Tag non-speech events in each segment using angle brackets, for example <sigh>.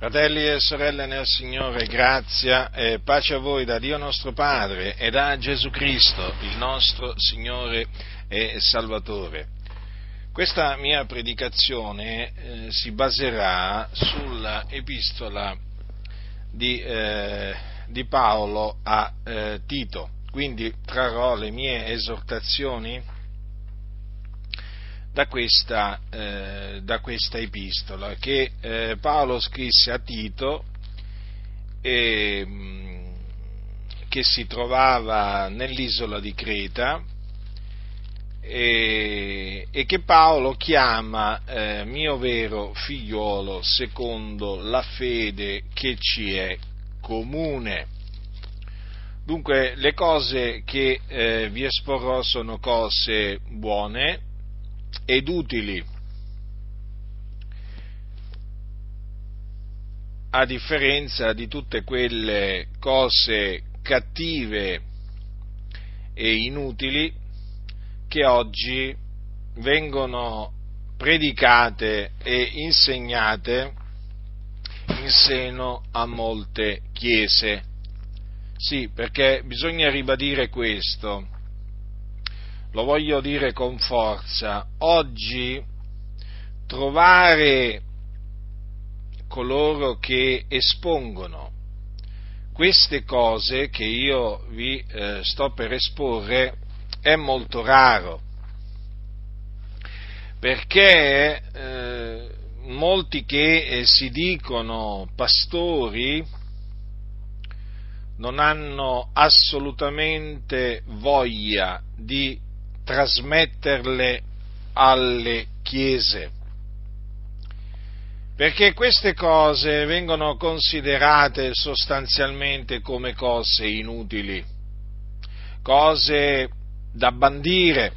Fratelli e sorelle nel Signore, grazia e pace a voi da Dio nostro Padre e da Gesù Cristo, il nostro Signore e Salvatore. Questa mia predicazione eh, si baserà sulla epistola di, eh, di Paolo a eh, Tito, quindi trarrò le mie esortazioni da questa, eh, da questa epistola che eh, Paolo scrisse a Tito e, mm, che si trovava nell'isola di Creta e, che Paolo chiama eh, mio vero figliuolo secondo la fede che ci è comune. Dunque le cose che eh, vi esporrò sono cose buone, ed utili, a differenza di tutte quelle cose cattive e inutili che oggi vengono predicate e insegnate in seno a molte chiese. Sì, perché bisogna ribadire questo lo voglio dire con forza, oggi trovare coloro che espongono queste cose che io vi eh, sto per esporre è molto raro, perché eh, molti che eh, si dicono pastori non hanno assolutamente voglia di trasmetterle alle chiese. Perché queste cose vengono considerate sostanzialmente come cose inutili, cose da bandire.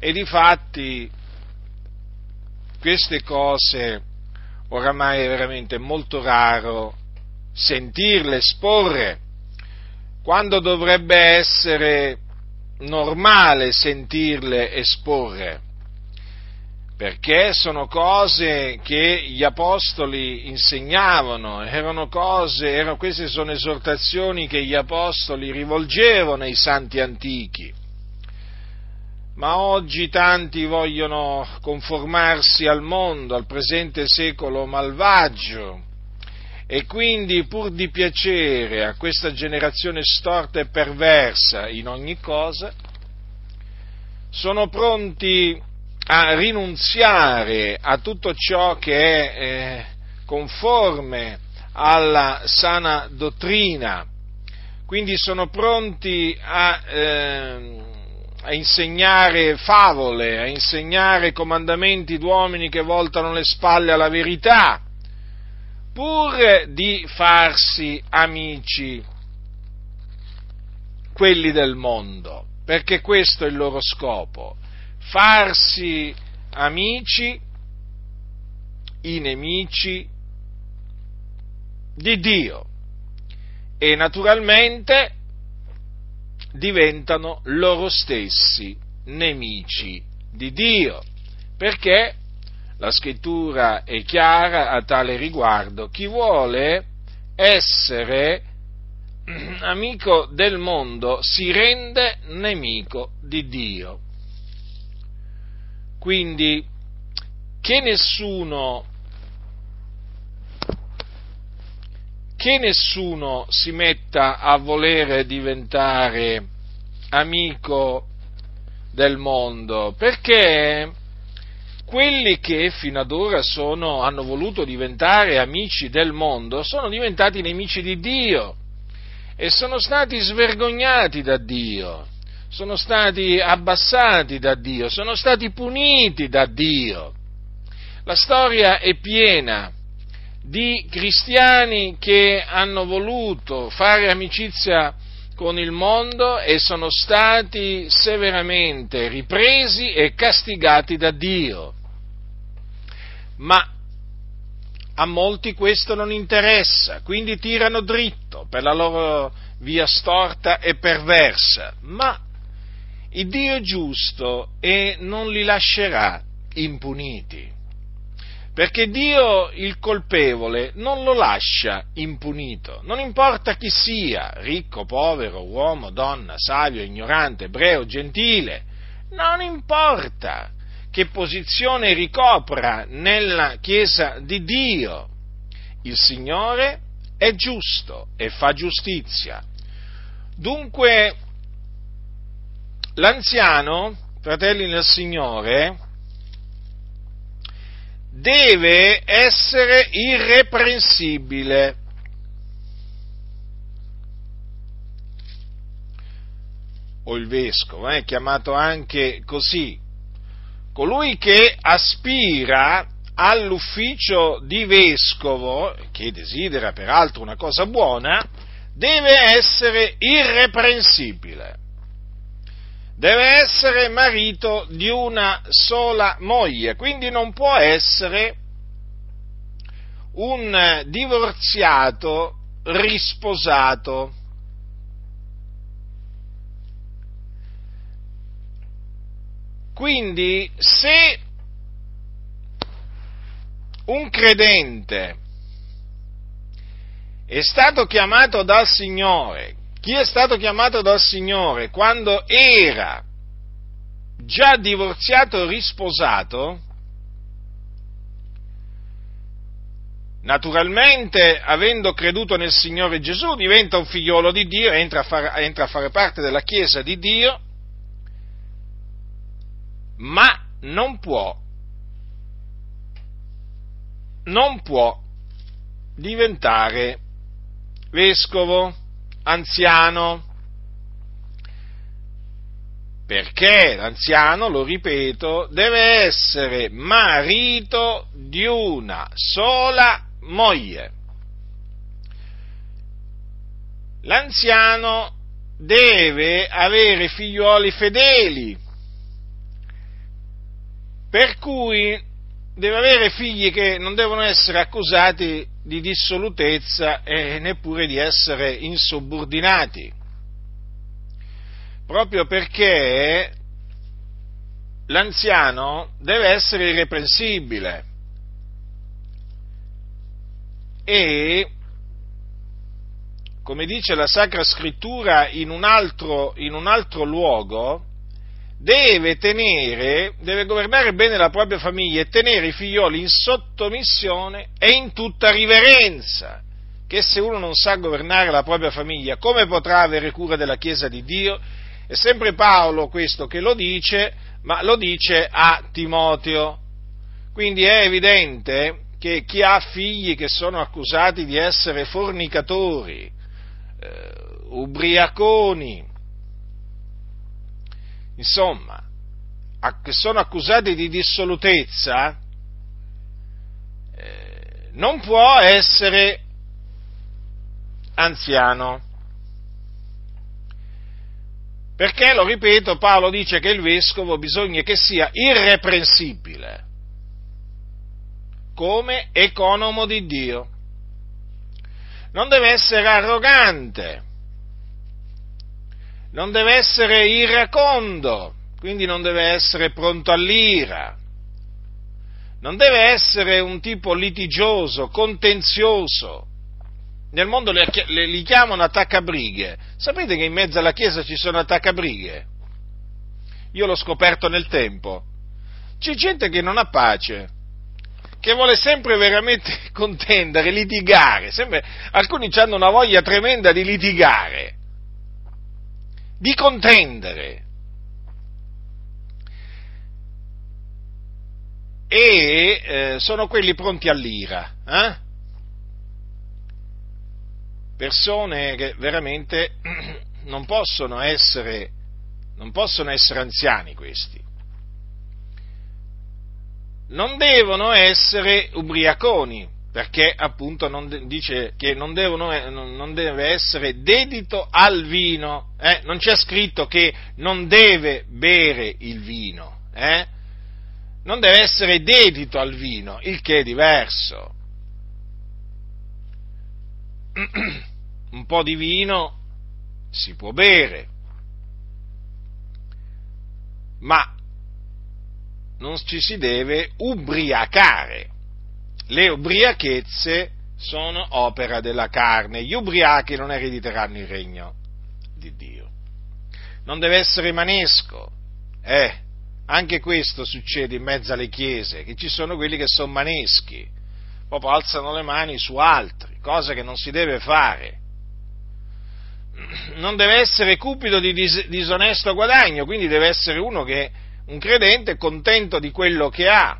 E di fatti queste cose oramai è veramente molto raro sentirle esporre, quando dovrebbe essere normale sentirle esporre, perché sono cose che gli apostoli insegnavano, erano cose, erano, queste sono esortazioni che gli apostoli rivolgevano ai santi antichi. Ma oggi tanti vogliono conformarsi al mondo, al presente secolo malvagio, e quindi pur di piacere a questa generazione storta e perversa in ogni cosa, sono pronti a rinunziare a tutto ciò che è eh, conforme alla sana dottrina, quindi sono pronti a, eh, a insegnare favole, a insegnare comandamenti d'uomini che voltano le spalle alla verità, pur di farsi amici quelli del mondo, perché questo è il loro scopo, farsi amici i nemici di Dio. E naturalmente diventano loro stessi nemici di Dio, perché la scrittura è chiara a tale riguardo. Chi vuole essere <clears throat> amico del mondo si rende nemico di Dio. Quindi che nessuno, che nessuno si metta a volere diventare amico del mondo, perché quelli che fino ad ora sono, hanno voluto diventare amici del mondo sono diventati nemici di Dio e sono stati svergognati da Dio, sono stati abbassati da Dio, sono stati puniti da Dio. La storia è piena di cristiani che hanno voluto fare amicizia con il mondo e sono stati severamente ripresi e castigati da Dio. Ma a molti questo non interessa, quindi tirano dritto per la loro via storta e perversa, ma il Dio è giusto e non li lascerà impuniti, perché Dio il colpevole non lo lascia impunito, non importa chi sia, ricco, povero, uomo, donna, savio, ignorante, ebreo, gentile, non importa che posizione ricopra nella Chiesa di Dio. Il Signore è giusto e fa giustizia. Dunque, l'anziano, fratelli nel Signore, deve essere irreprensibile. O il vescovo, è eh, chiamato anche così, colui che aspira all'ufficio di vescovo, che desidera peraltro una cosa buona, deve essere irreprensibile. Deve essere marito di una sola moglie, quindi non può essere un divorziato risposato. Quindi se un credente è stato chiamato dal Signore, chi è stato chiamato dal Signore quando era già divorziato o risposato, naturalmente, avendo creduto nel Signore Gesù, diventa un figliolo di Dio, entra a, far, entra a fare parte della Chiesa di Dio, ma non può non può diventare vescovo, anziano, perché l'anziano, lo ripeto, deve essere marito di una sola moglie. L'anziano deve avere figlioli fedeli, per cui deve avere figli che non devono essere accusati di dissolutezza e neppure di essere insubordinati, proprio perché l'anziano deve essere irreprensibile. E, come dice la Sacra Scrittura in un altro, in un altro luogo, deve tenere, deve governare bene la propria famiglia e tenere i figlioli in sottomissione e in tutta riverenza. Che se uno non sa governare la propria famiglia, come potrà avere cura della Chiesa di Dio? È sempre Paolo questo che lo dice, ma lo dice a Timoteo. Quindi è evidente che chi ha figli che sono accusati di essere fornicatori, eh, ubriaconi, insomma, che sono accusati di dissolutezza, eh, non può essere anziano. Perché, lo ripeto, Paolo dice che il vescovo bisogna che sia irreprensibile, come economo di Dio. Non deve essere arrogante, non deve essere iracondo, quindi non deve essere pronto all'ira, non deve essere un tipo litigioso, contenzioso. Nel mondo li, li chiamano attaccabrighe. Sapete che in mezzo alla Chiesa ci sono attaccabrighe? Io l'ho scoperto nel tempo. C'è gente che non ha pace, che vuole sempre veramente <laughs> contendere, litigare. Sempre, alcuni hanno una voglia tremenda di litigare di contendere. E eh, sono quelli pronti all'ira. Eh? Persone che veramente <clears throat> non possono essere, non possono essere anziani questi. Non devono essere ubriaconi, perché appunto non, dice che non, devono, non, deve essere dedito al vino, eh? non c'è scritto che non deve bere il vino, eh? non deve essere dedito al vino, il che è diverso. <clears throat> Un po' di vino si può bere, ma non ci si deve ubriacare le ubriachezze sono opera della carne, gli ubriachi non erediteranno il regno di Dio. Non deve essere manesco, eh, anche questo succede in mezzo alle chiese, che ci sono quelli che sono maneschi, proprio alzano le mani su altri, cosa che non si deve fare. Non deve essere cupido di dis- disonesto guadagno, quindi deve essere uno che, un credente, contento di quello che ha.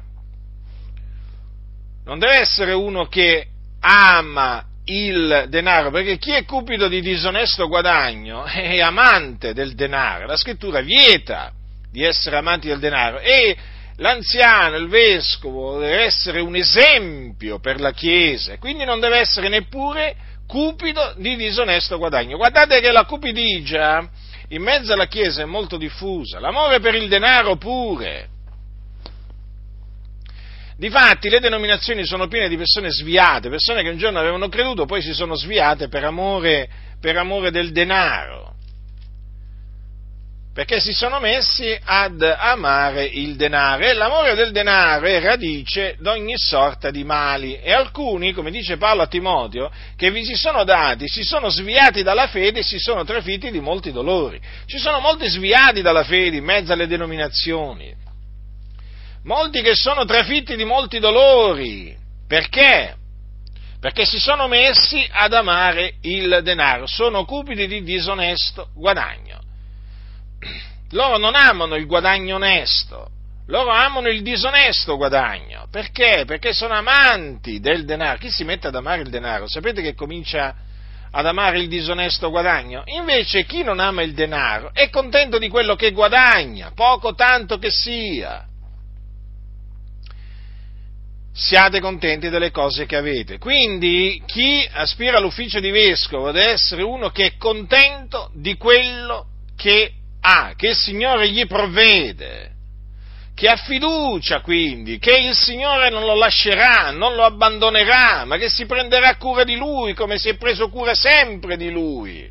Non deve essere uno che ama il denaro, perché chi è cupido di disonesto guadagno <laughs> è amante del denaro. La scrittura vieta di essere amanti del denaro e l'anziano, il vescovo, deve essere un esempio per la Chiesa, quindi non deve essere neppure cupido di disonesto guadagno. Guardate che la cupidigia in mezzo alla Chiesa è molto diffusa, l'amore per il denaro pure. Difatti le denominazioni sono piene di persone sviate, persone che un giorno avevano creduto, poi si sono sviate per amore, per amore del denaro. Perché si sono messi ad amare il denaro. E l'amore del denaro è radice di ogni sorta di mali. E alcuni, come dice Paolo a Timoteo, che vi si sono dati, si sono sviati dalla fede e si sono trafitti di molti dolori. Ci sono molti sviati dalla fede in mezzo alle denominazioni, molti che sono trafitti di molti dolori. Perché? Perché si sono messi ad amare il denaro, sono cupidi di disonesto guadagno loro non amano il guadagno onesto, loro amano il disonesto guadagno. Perché? Perché sono amanti del denaro. Chi si mette ad amare il denaro, sapete che comincia ad amare il disonesto guadagno? Invece chi non ama il denaro è contento di quello che guadagna, poco tanto che sia. Siate contenti delle cose che avete. Quindi chi aspira all'ufficio di vescovo deve essere uno che è contento di quello che ha, che il Signore gli provvede, che ha fiducia quindi, che il Signore non lo lascerà, non lo abbandonerà, ma che si prenderà cura di lui come si è preso cura sempre di lui.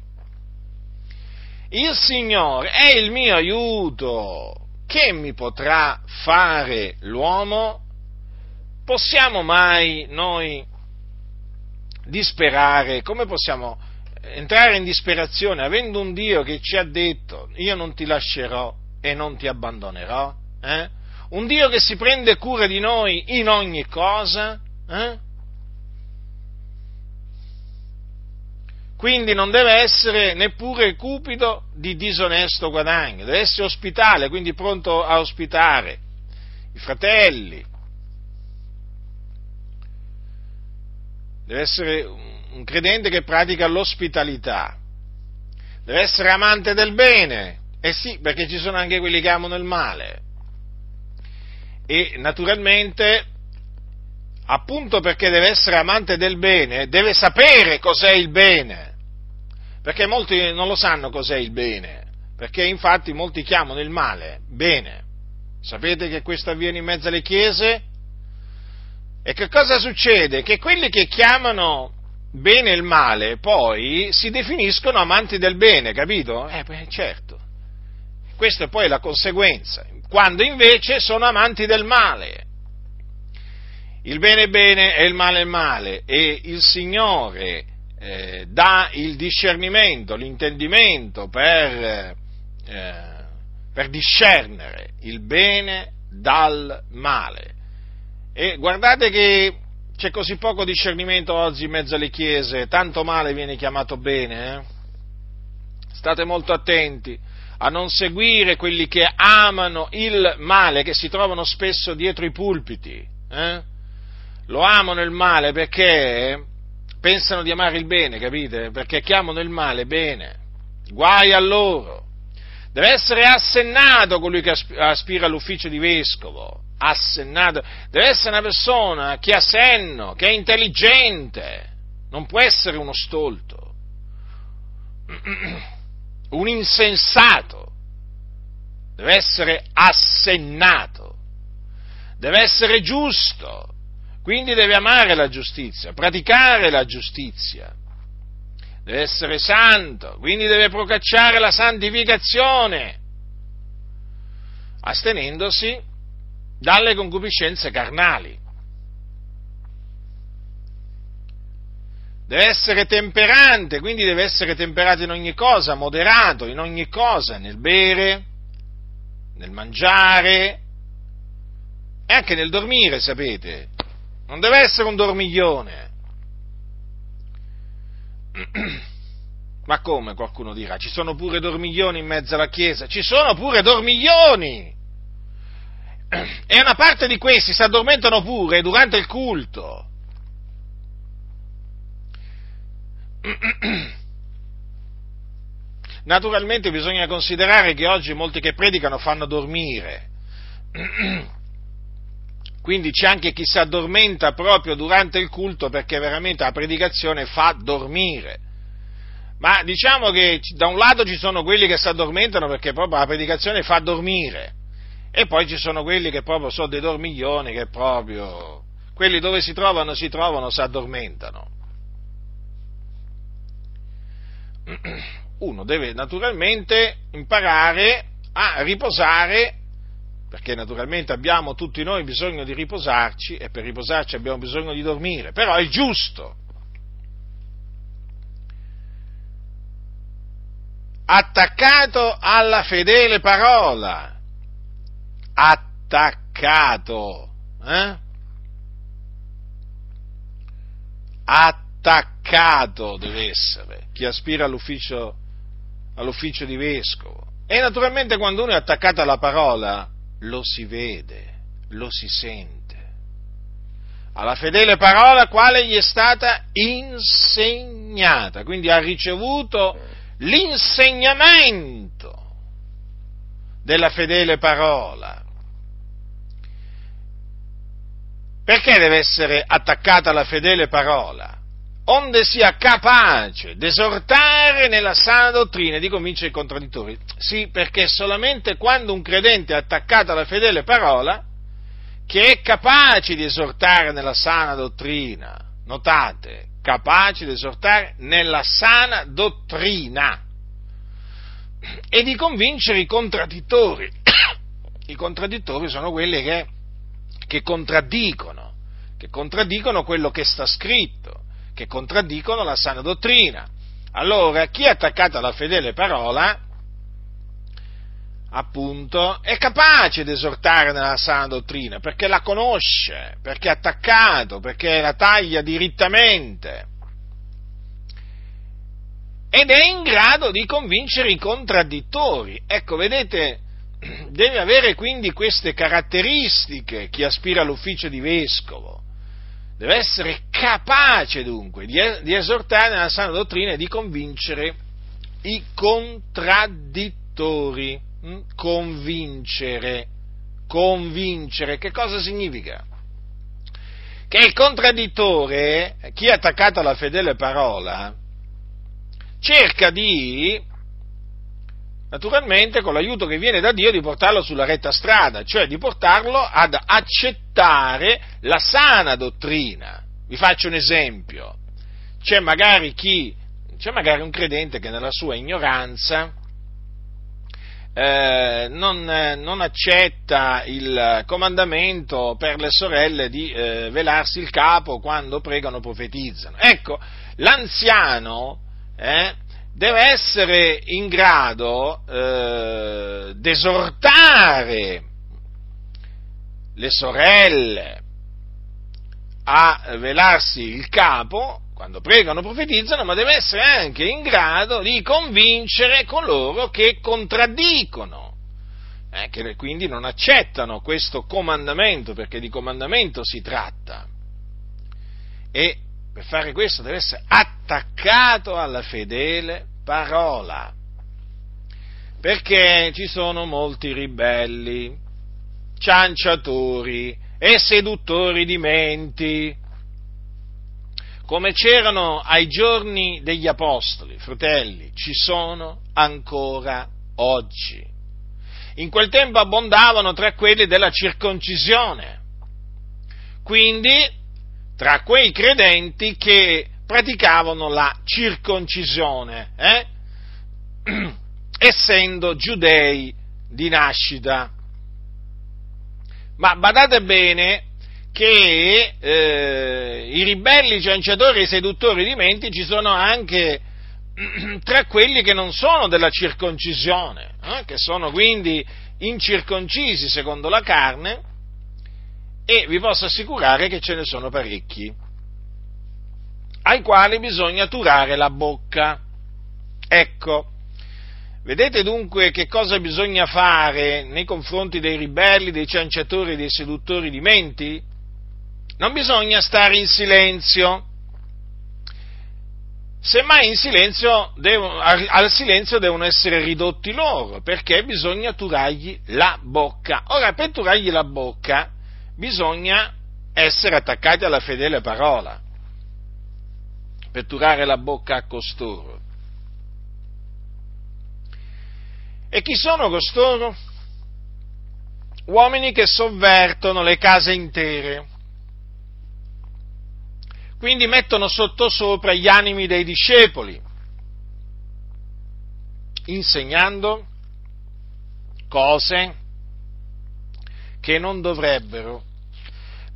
Il Signore è il mio aiuto. Che mi potrà fare l'uomo? Possiamo mai noi disperare? Come possiamo entrare in disperazione avendo un Dio che ci ha detto io non ti lascerò e non ti abbandonerò? Eh? Un Dio che si prende cura di noi in ogni cosa? Eh? Quindi non deve essere neppure cupido di disonesto guadagno, deve essere ospitale, quindi pronto a ospitare i fratelli. Deve essere un credente che pratica l'ospitalità, deve essere amante del bene, eh sì, perché ci sono anche quelli che amano il male. E naturalmente, appunto perché deve essere amante del bene, deve sapere cos'è il bene, perché molti non lo sanno cos'è il bene, perché infatti molti chiamano il male bene. Sapete che questo avviene in mezzo alle chiese? E che cosa succede? Che quelli che chiamano bene il male poi si definiscono amanti del bene, capito? Eh, beh, certo. Questa è poi la conseguenza, quando invece sono amanti del male. Il bene è bene e il male è male e il Signore eh, dà il discernimento, l'intendimento per, eh, per discernere il bene dal male. E guardate che c'è così poco discernimento oggi in mezzo alle chiese, tanto male viene chiamato bene. Eh? State molto attenti a non seguire quelli che amano il male, che si trovano spesso dietro i pulpiti. Eh? Lo amano il male perché pensano di amare il bene, capite? Perché chiamano il male bene. Guai a loro. Deve essere assennato colui che aspira all'ufficio di vescovo assennato, deve essere una persona che ha senno, che è intelligente, non può essere uno stolto, <clears throat> un insensato, deve essere assennato, deve essere giusto, quindi deve amare la giustizia, praticare la giustizia, deve essere santo, quindi deve procacciare la santificazione, astenendosi dalle concupiscenze carnali. deve essere temperante, quindi deve essere temperato in ogni cosa, moderato in ogni cosa, nel bere, nel mangiare e anche nel dormire, sapete. Non deve essere un dormiglione. <clears throat> Ma come qualcuno dirà? Ci sono pure dormiglioni in mezzo alla Chiesa? Ci sono pure dormiglioni! E una parte di questi si addormentano pure durante il culto. Naturalmente bisogna considerare che oggi molti che predicano fanno dormire. Quindi c'è anche chi si addormenta proprio durante il culto perché veramente la predicazione fa dormire. Ma diciamo che da un lato ci sono quelli che si addormentano perché proprio la predicazione fa dormire, e poi ci sono quelli che proprio sono dei dormiglioni che proprio, quelli dove si trovano, si trovano, si addormentano. Uno deve naturalmente imparare a riposare, perché naturalmente abbiamo tutti noi bisogno di riposarci e per riposarci abbiamo bisogno di dormire, però è giusto attaccato alla fedele parola, attaccato, eh? attaccato deve essere chi aspira all'ufficio, all'ufficio di vescovo. E naturalmente quando uno è attaccato alla parola lo si vede, lo si sente. Alla fedele parola quale gli è stata insegnata, quindi ha ricevuto l'insegnamento della fedele parola. Perché deve essere attaccata alla fedele parola? Onde sia capace di esortare nella sana dottrina e di convincere i contraddittori. Sì, perché solamente quando un credente è attaccato alla fedele parola, che è capace di esortare nella sana dottrina, notate, capaci di esortare nella sana dottrina e di convincere i contraddittori. <coughs> I contraddittori sono quelli che, che contraddicono, che contraddicono quello che sta scritto, che contraddicono la sana dottrina. Allora, chi è attaccato alla fedele parola, appunto, è capace di esortare nella sana dottrina, perché la conosce, perché è attaccato, perché la taglia dirittamente. Ed è in grado di convincere i contraddittori. Ecco, vedete, <clears throat> deve avere quindi queste caratteristiche chi aspira all'ufficio di vescovo. Deve essere capace dunque di, esortare nella sana dottrina e di convincere i contraddittori. Mm? convincere. Convincere, che cosa significa? Che il contraddittore, chi è attaccato alla fedele parola, cerca di, naturalmente con l'aiuto che viene da Dio, di portarlo sulla retta strada, cioè di portarlo ad accettare la sana dottrina. Vi faccio un esempio. C'è magari chi, c'è magari un credente che nella sua ignoranza eh, non, non, accetta il comandamento per le sorelle di eh, velarsi il capo quando pregano o profetizzano. Ecco, l'anziano eh, deve essere in grado eh, d'esortare le sorelle a velarsi il capo quando pregano, profetizzano, ma deve essere anche in grado di convincere coloro che contraddicono, eh, che quindi non accettano questo comandamento, perché di comandamento si tratta. E per fare questo deve essere attaccato alla fedele parola, perché ci sono molti ribelli, cianciatori e seduttori di menti, come c'erano ai giorni degli Apostoli, fratelli, ci sono ancora oggi. In quel tempo abbondavano tra quelli della circoncisione, quindi tra quei credenti che praticavano la circoncisione, eh? <clears throat> essendo giudei di nascita. Ma badate bene che eh, i ribelli, i cianciatori i seduttori di menti ci sono anche <clears throat> tra quelli che non sono della circoncisione, eh, che sono quindi incirconcisi secondo la carne, e vi posso assicurare che ce ne sono parecchi, ai quali bisogna turare la bocca. Ecco, vedete dunque che cosa bisogna fare nei confronti dei ribelli, dei cianciatori dei seduttori di menti? Non bisogna stare in silenzio, semmai silenzio devono, al silenzio devono essere ridotti loro, perché bisogna turargli la bocca. Ora, per turargli la bocca bisogna essere attaccati alla fedele parola, per turare la bocca a costoro. E chi sono costoro? Uomini che sovvertono le case intere quindi mettono sottosopra gli animi dei discepoli, insegnando cose che non dovrebbero,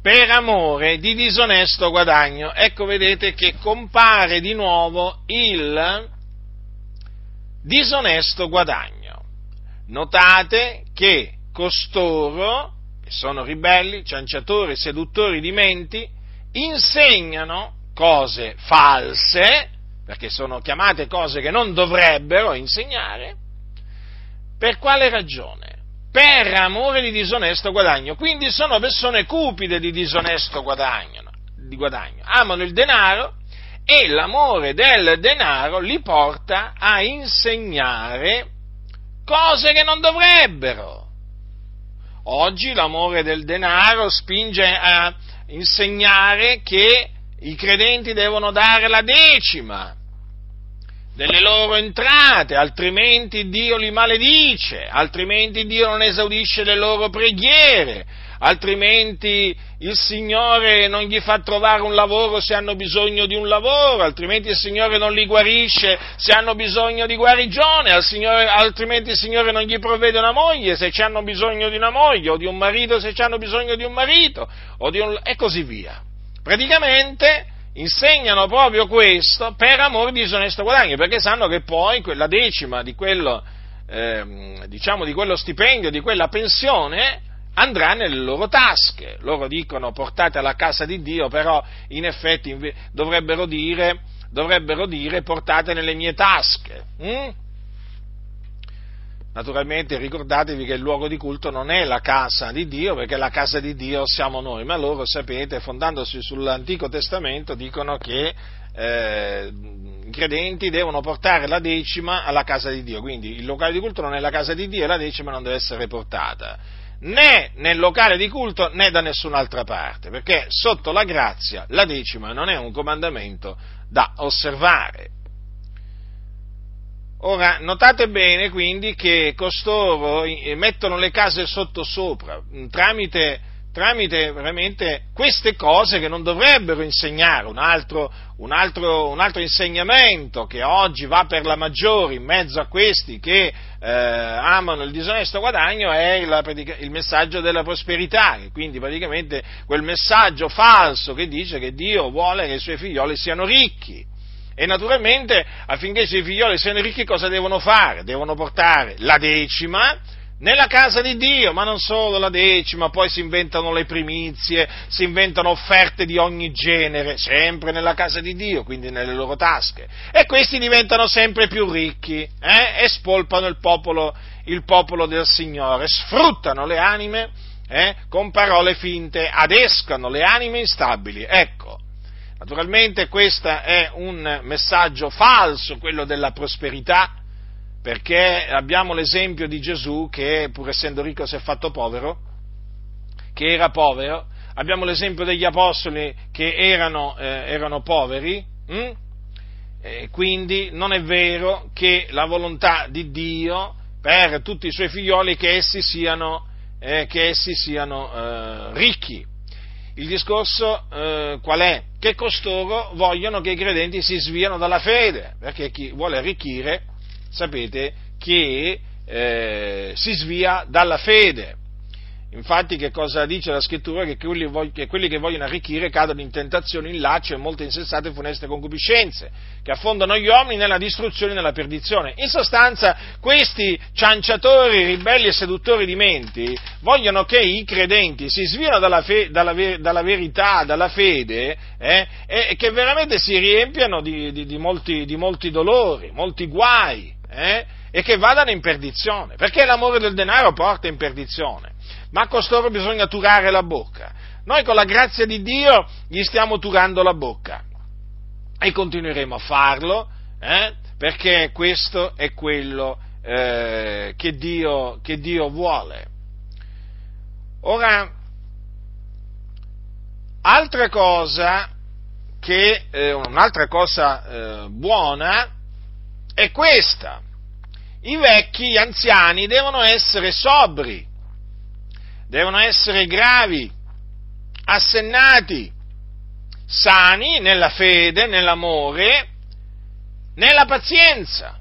per amore di disonesto guadagno. Ecco, vedete che compare di nuovo il disonesto guadagno. Notate che costoro, che sono ribelli, cianciatori, seduttori di menti, insegnano cose false, perché sono chiamate cose che non dovrebbero insegnare, per quale ragione? Per amore di disonesto guadagno. Quindi sono persone cupide di disonesto guadagno, di guadagno. amano il denaro e l'amore del denaro li porta a insegnare cose che non dovrebbero. Oggi l'amore del denaro spinge a insegnare che i credenti devono dare la decima delle loro entrate, altrimenti Dio li maledice, altrimenti Dio non esaudisce le loro preghiere, altrimenti il Signore non gli fa trovare un lavoro se hanno bisogno di un lavoro, altrimenti il Signore non li guarisce se hanno bisogno di guarigione, altrimenti il Signore non gli provvede una moglie se hanno bisogno di una moglie, o di un marito se hanno bisogno di un marito, un... e così via. Praticamente insegnano proprio questo per amore di disonesto guadagno, perché sanno che poi quella decima di quello, eh, diciamo, di quello stipendio, di quella pensione, andrà nelle loro tasche. Loro dicono portate alla casa di Dio, però in effetti dovrebbero dire, dovrebbero dire portate nelle mie tasche. Hm? Naturalmente ricordatevi che il luogo di culto non è la casa di Dio, perché la casa di Dio siamo noi, ma loro, sapete, fondandosi sull'Antico Testamento, dicono che eh, i credenti devono portare la decima alla casa di Dio, quindi il locale di culto non è la casa di Dio e la decima non deve essere portata né nel locale di culto né da nessun'altra parte, perché sotto la grazia la decima non è un comandamento da osservare. Ora, notate bene quindi che costoro mettono le case sotto sopra tramite tramite veramente queste cose che non dovrebbero insegnare. Un altro, un, altro, un altro, insegnamento che oggi va per la maggiore in mezzo a questi che eh, amano il disonesto guadagno è il, il, messaggio della prosperità, quindi praticamente quel messaggio falso che dice che Dio vuole che i suoi figlioli siano ricchi. E naturalmente affinché i suoi figlioli siano ricchi cosa devono fare? Devono portare la decima, nella casa di Dio, ma non solo la decima, poi si inventano le primizie, si inventano offerte di ogni genere, sempre nella casa di Dio, quindi nelle loro tasche. E questi diventano sempre più ricchi eh? e spolpano il popolo, il popolo del Signore, sfruttano le anime eh? con parole finte, adescano le anime instabili. Ecco, naturalmente questo è un messaggio falso, quello della prosperità, perché abbiamo l'esempio di Gesù che pur essendo ricco si è fatto povero, che era povero, abbiamo l'esempio degli apostoli che erano, eh, erano poveri, hm? quindi non è vero che la volontà di Dio per tutti i suoi figlioli che essi siano, eh, che essi siano eh, ricchi. Il discorso eh, qual è? Che costoro vogliono che i credenti si sviano dalla fede, perché chi vuole arricchire sapete che eh, si svia dalla fede. Infatti che cosa dice la scrittura? Che quelli, che vogliono arricchire cadono in tentazioni, in laccio e molte insensate e funeste concupiscenze, che affondano gli uomini nella distruzione e nella perdizione. In sostanza, questi cianciatori, ribelli e seduttori di menti vogliono che i credenti si sviano dalla, fe, dalla, dalla verità, dalla fede, eh, e che veramente si riempiano di, di, di, molti, di molti dolori, molti guai, eh, e che vadano in perdizione, perché l'amore del denaro porta in perdizione ma a costoro bisogna turare la bocca. Noi con la grazia di Dio gli stiamo turando la bocca e continueremo a farlo eh, perché questo è quello eh, che, Dio, che, Dio, vuole. Ora, altra cosa che, eh, un'altra cosa eh, buona è questa. I vecchi, gli anziani devono essere sobri devono essere gravi, assennati, sani nella fede, nell'amore, nella pazienza.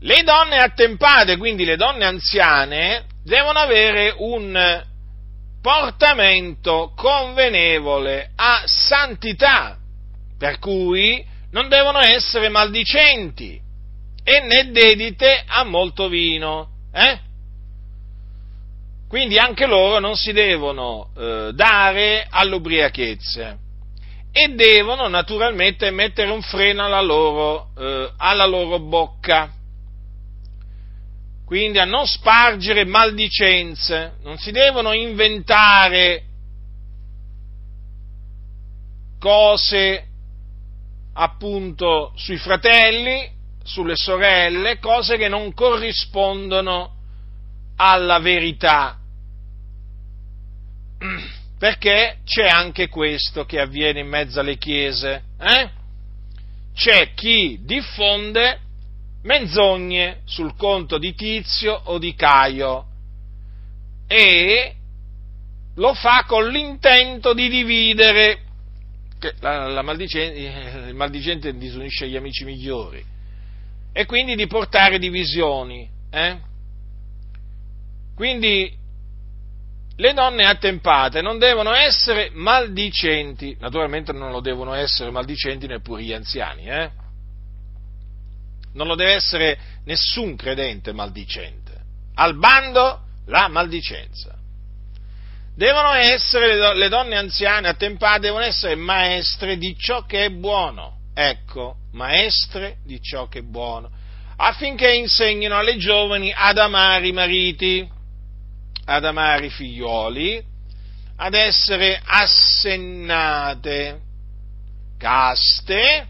Le donne attempate, quindi le donne anziane, devono avere un portamento convenevole a santità, per cui non devono essere maldicenti e né dedite a molto vino. Eh? Quindi anche loro non si devono eh, dare all'ubriachezza e devono naturalmente mettere un freno alla loro, eh, alla loro bocca. Quindi a non spargere maldicenze, non si devono inventare cose appunto sui fratelli, sulle sorelle, cose che non corrispondono alla verità perché c'è anche questo che avviene in mezzo alle chiese. Eh? C'è chi diffonde menzogne sul conto di Tizio o di Caio e lo fa con l'intento di dividere. La, la maldicente, il maldicente disunisce gli amici migliori e quindi di portare divisioni. Eh? Quindi le donne attempate non devono essere maldicenti, naturalmente non lo devono essere maldicenti neppure gli anziani, eh? Non lo deve essere nessun credente maldicente. Al bando la maldicenza. Devono essere le donne anziane attempate, devono essere maestre di ciò che è buono. Ecco, maestre di ciò che è buono, affinché insegnino alle giovani ad amare i mariti ad amare i figlioli, ad essere assennate, caste,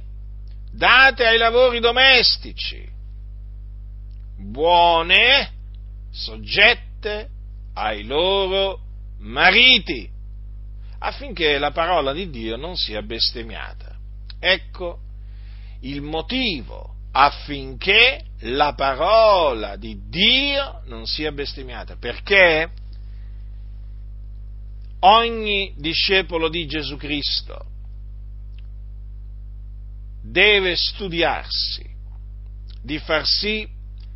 date ai lavori domestici, buone, soggette ai loro mariti, affinché la parola di Dio non sia bestemmiata. Ecco il motivo affinché la parola di Dio non sia bestemmiata, perché ogni discepolo di Gesù Cristo deve studiarsi di far sì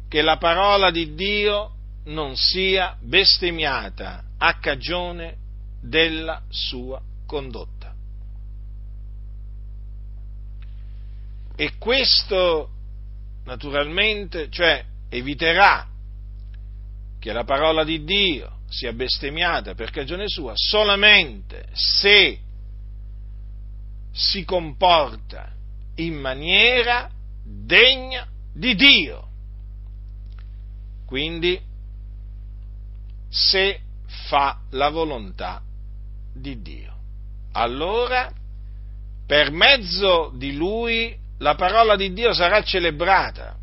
che la parola di Dio non sia bestemmiata a cagione della sua condotta. E questo naturalmente, cioè eviterà che la parola di Dio sia bestemmiata per cagione sua solamente se si comporta in maniera degna di Dio. Quindi se fa la volontà di Dio. Allora, per mezzo di lui la parola di Dio sarà celebrata,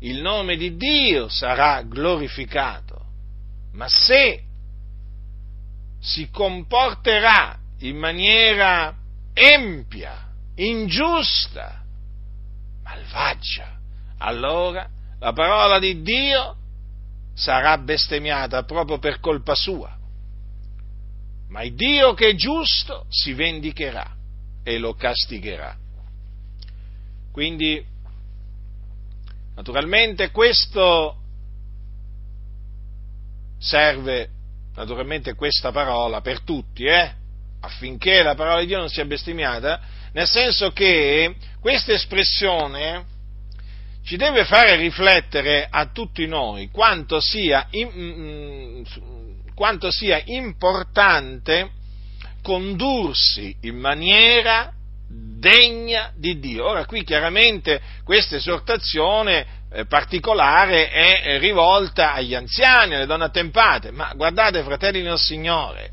il nome di Dio sarà glorificato, ma se si comporterà in maniera empia, ingiusta, malvagia, allora la parola di Dio sarà bestemmiata proprio per colpa sua. Ma il Dio che è giusto si vendicherà e lo castigherà. Quindi, naturalmente, questo serve naturalmente questa parola per tutti, eh? affinché la parola di Dio non sia bestemmiata, nel senso che questa espressione ci deve fare riflettere a tutti noi quanto sia, in, quanto sia importante condursi in maniera degna di Dio. Ora qui chiaramente questa esortazione eh, particolare è rivolta agli anziani, alle donne attempate, ma guardate fratelli nel Signore,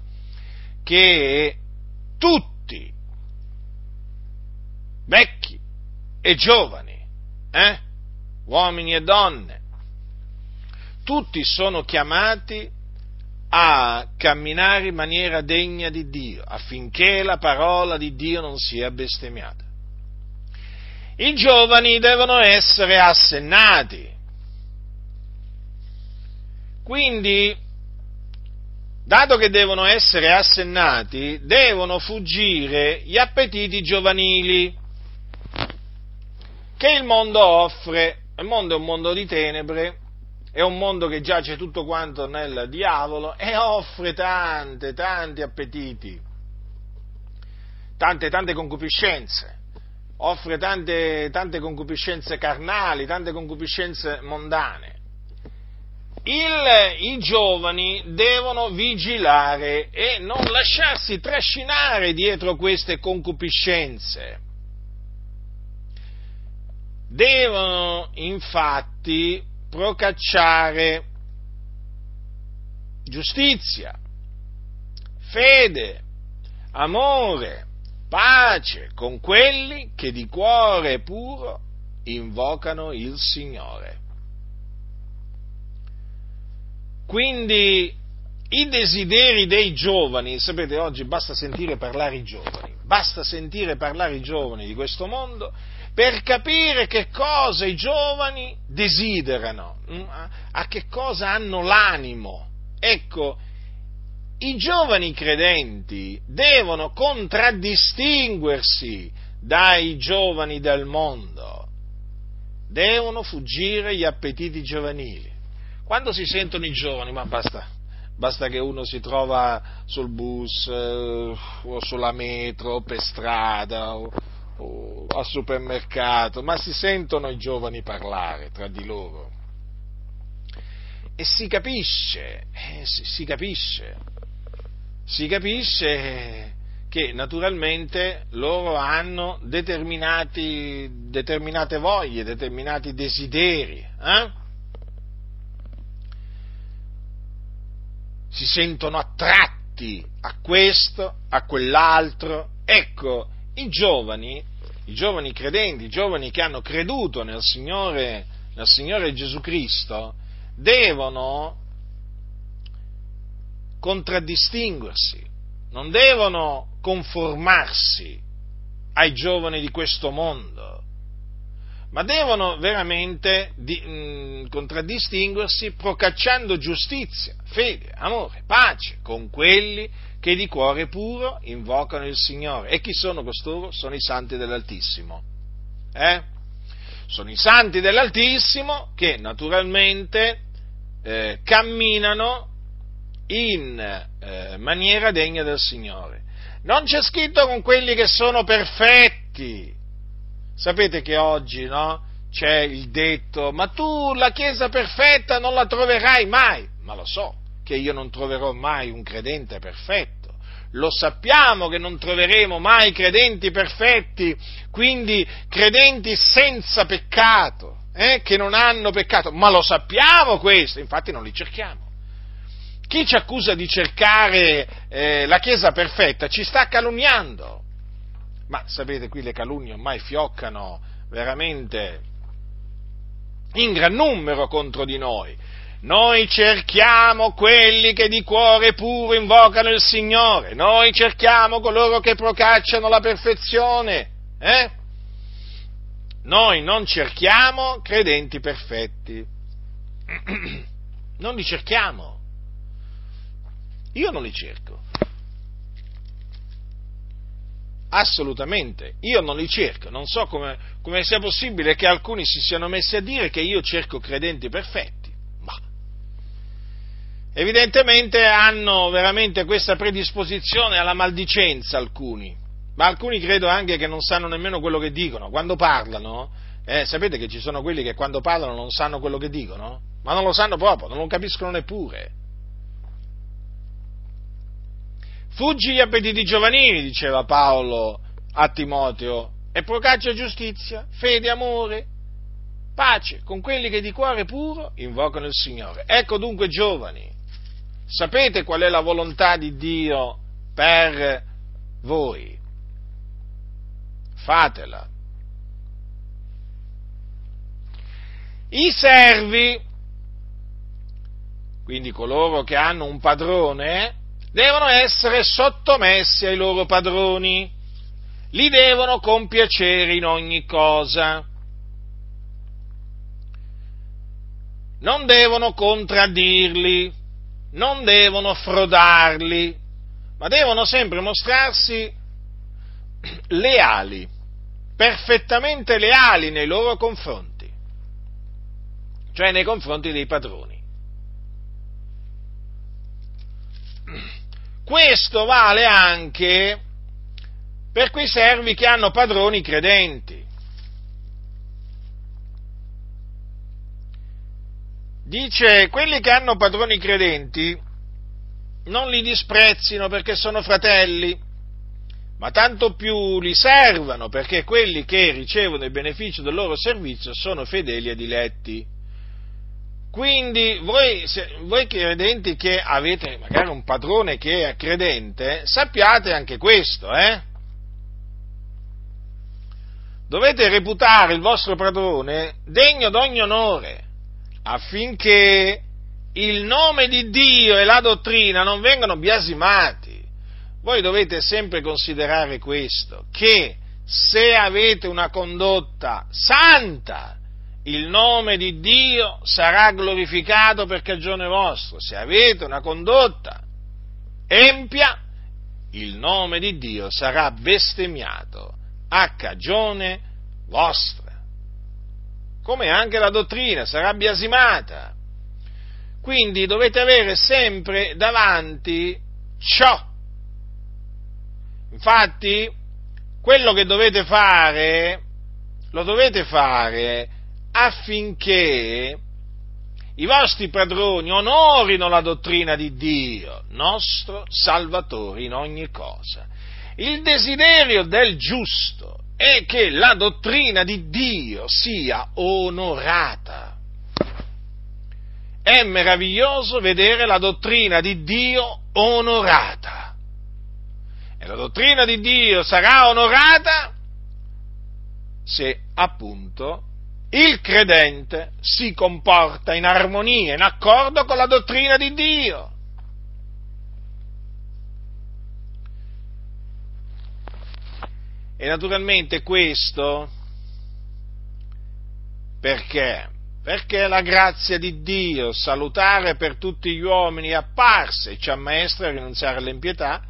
che tutti, vecchi e giovani, eh, uomini e donne, tutti sono chiamati a camminare in maniera degna di Dio, affinché la parola di Dio non sia bestemmiata. I giovani devono essere assennati. Quindi, dato che devono essere assennati, devono fuggire gli appetiti giovanili che il mondo offre. Il mondo è un mondo di tenebre, è un mondo che giace tutto quanto nel diavolo e offre tante, tanti appetiti, tante, tante concupiscenze, offre tante, tante concupiscenze carnali, tante concupiscenze mondane. Il, I giovani devono vigilare e non lasciarsi trascinare dietro queste concupiscenze. Devono infatti procacciare giustizia, fede, amore, pace con quelli che di cuore puro invocano il Signore. Quindi i desideri dei giovani, sapete oggi basta sentire parlare i giovani, basta sentire parlare i giovani di questo mondo per capire che cosa i giovani desiderano, mm, a che cosa hanno l'animo. Ecco, i giovani credenti devono contraddistinguersi dai giovani del mondo, devono fuggire gli appetiti giovanili. Quando si sentono i giovani, ma basta, basta che uno si trova sul bus eh, o sulla metro o per strada o, al supermercato, ma si sentono i giovani parlare tra di loro. E si capisce, eh, si, si capisce, si capisce che naturalmente loro hanno determinate voglie, determinati desideri. Eh? Si sentono attratti a questo, a quell'altro. Ecco, i giovani, i giovani credenti, i giovani che hanno creduto nel Signore, nel Signore Gesù Cristo, devono contraddistinguersi, non devono conformarsi ai giovani di questo mondo, ma devono veramente di, mh, mm, contraddistinguersi procacciando giustizia, fede, amore, pace con quelli che di cuore puro invocano il Signore. E chi sono costoro? Sono i santi dell'Altissimo. Eh? Sono i santi dell'Altissimo che naturalmente eh, camminano in eh, maniera degna del Signore. Non c'è scritto con quelli che sono perfetti. Sapete che oggi, no? C'è il detto, ma tu la Chiesa perfetta non la troverai mai. Ma lo so, che io non troverò mai un credente perfetto. Lo sappiamo che non troveremo mai credenti perfetti, quindi credenti senza peccato, eh, che non hanno peccato, ma lo sappiamo questo, infatti non li cerchiamo. Chi ci accusa di cercare eh, la Chiesa perfetta ci sta calunniando. Ma sapete, qui le calunnie ormai fioccano veramente in gran numero contro di noi. Noi cerchiamo quelli che di cuore puro invocano il Signore, noi cerchiamo coloro che procacciano la perfezione, eh? Noi non cerchiamo credenti perfetti, <clears throat> non li cerchiamo. Io non li cerco. Assolutamente, io non li cerco, non so come, come sia possibile che alcuni si siano messi a dire che io cerco credenti perfetti. Evidentemente hanno veramente questa predisposizione alla maldicenza alcuni, ma alcuni credo anche che non sanno nemmeno quello che dicono, quando parlano, eh, sapete che ci sono quelli che quando parlano non sanno quello che dicono? Ma non lo sanno proprio, non lo capiscono neppure. Fuggi gli appetiti giovanili, diceva Paolo a Timoteo, e procaccia giustizia, fede, amore, pace con quelli che di cuore puro invocano il Signore. Ecco dunque giovani, sapete qual è la volontà di Dio per voi? Fatela. I servi, quindi coloro che hanno un padrone, devono essere sottomessi ai loro padroni, li devono compiacere in ogni cosa, non devono contraddirli, non devono frodarli, ma devono sempre mostrarsi leali, perfettamente leali nei loro confronti, cioè nei confronti dei padroni. Questo vale anche per quei servi che hanno padroni credenti. Dice, quelli che hanno padroni credenti non li disprezzino perché sono fratelli, ma tanto più li servano perché quelli che ricevono il beneficio del loro servizio sono fedeli e diletti. Quindi voi, se, voi credenti che avete magari un padrone che è credente, sappiate anche questo, eh? Dovete reputare il vostro padrone degno d'ogni onore, affinché il nome di Dio e la dottrina non vengano biasimati. Voi dovete sempre considerare questo, che se avete una condotta santa, il nome di Dio sarà glorificato per cagione vostra. Se avete una condotta empia, il nome di Dio sarà bestemmiato a cagione vostra. Come anche la dottrina sarà biasimata. Quindi dovete avere sempre davanti ciò. Infatti, quello che dovete fare, lo dovete fare affinché i vostri padroni onorino la dottrina di Dio, nostro Salvatore in ogni cosa. Il desiderio del giusto è che la dottrina di Dio sia onorata. È meraviglioso vedere la dottrina di Dio onorata. E la dottrina di Dio sarà onorata se appunto il credente si comporta in armonia, in accordo con la dottrina di Dio. E naturalmente questo perché? Perché la grazia di Dio salutare per tutti gli uomini è apparsa e ci ammaestra a rinunziare all'impietà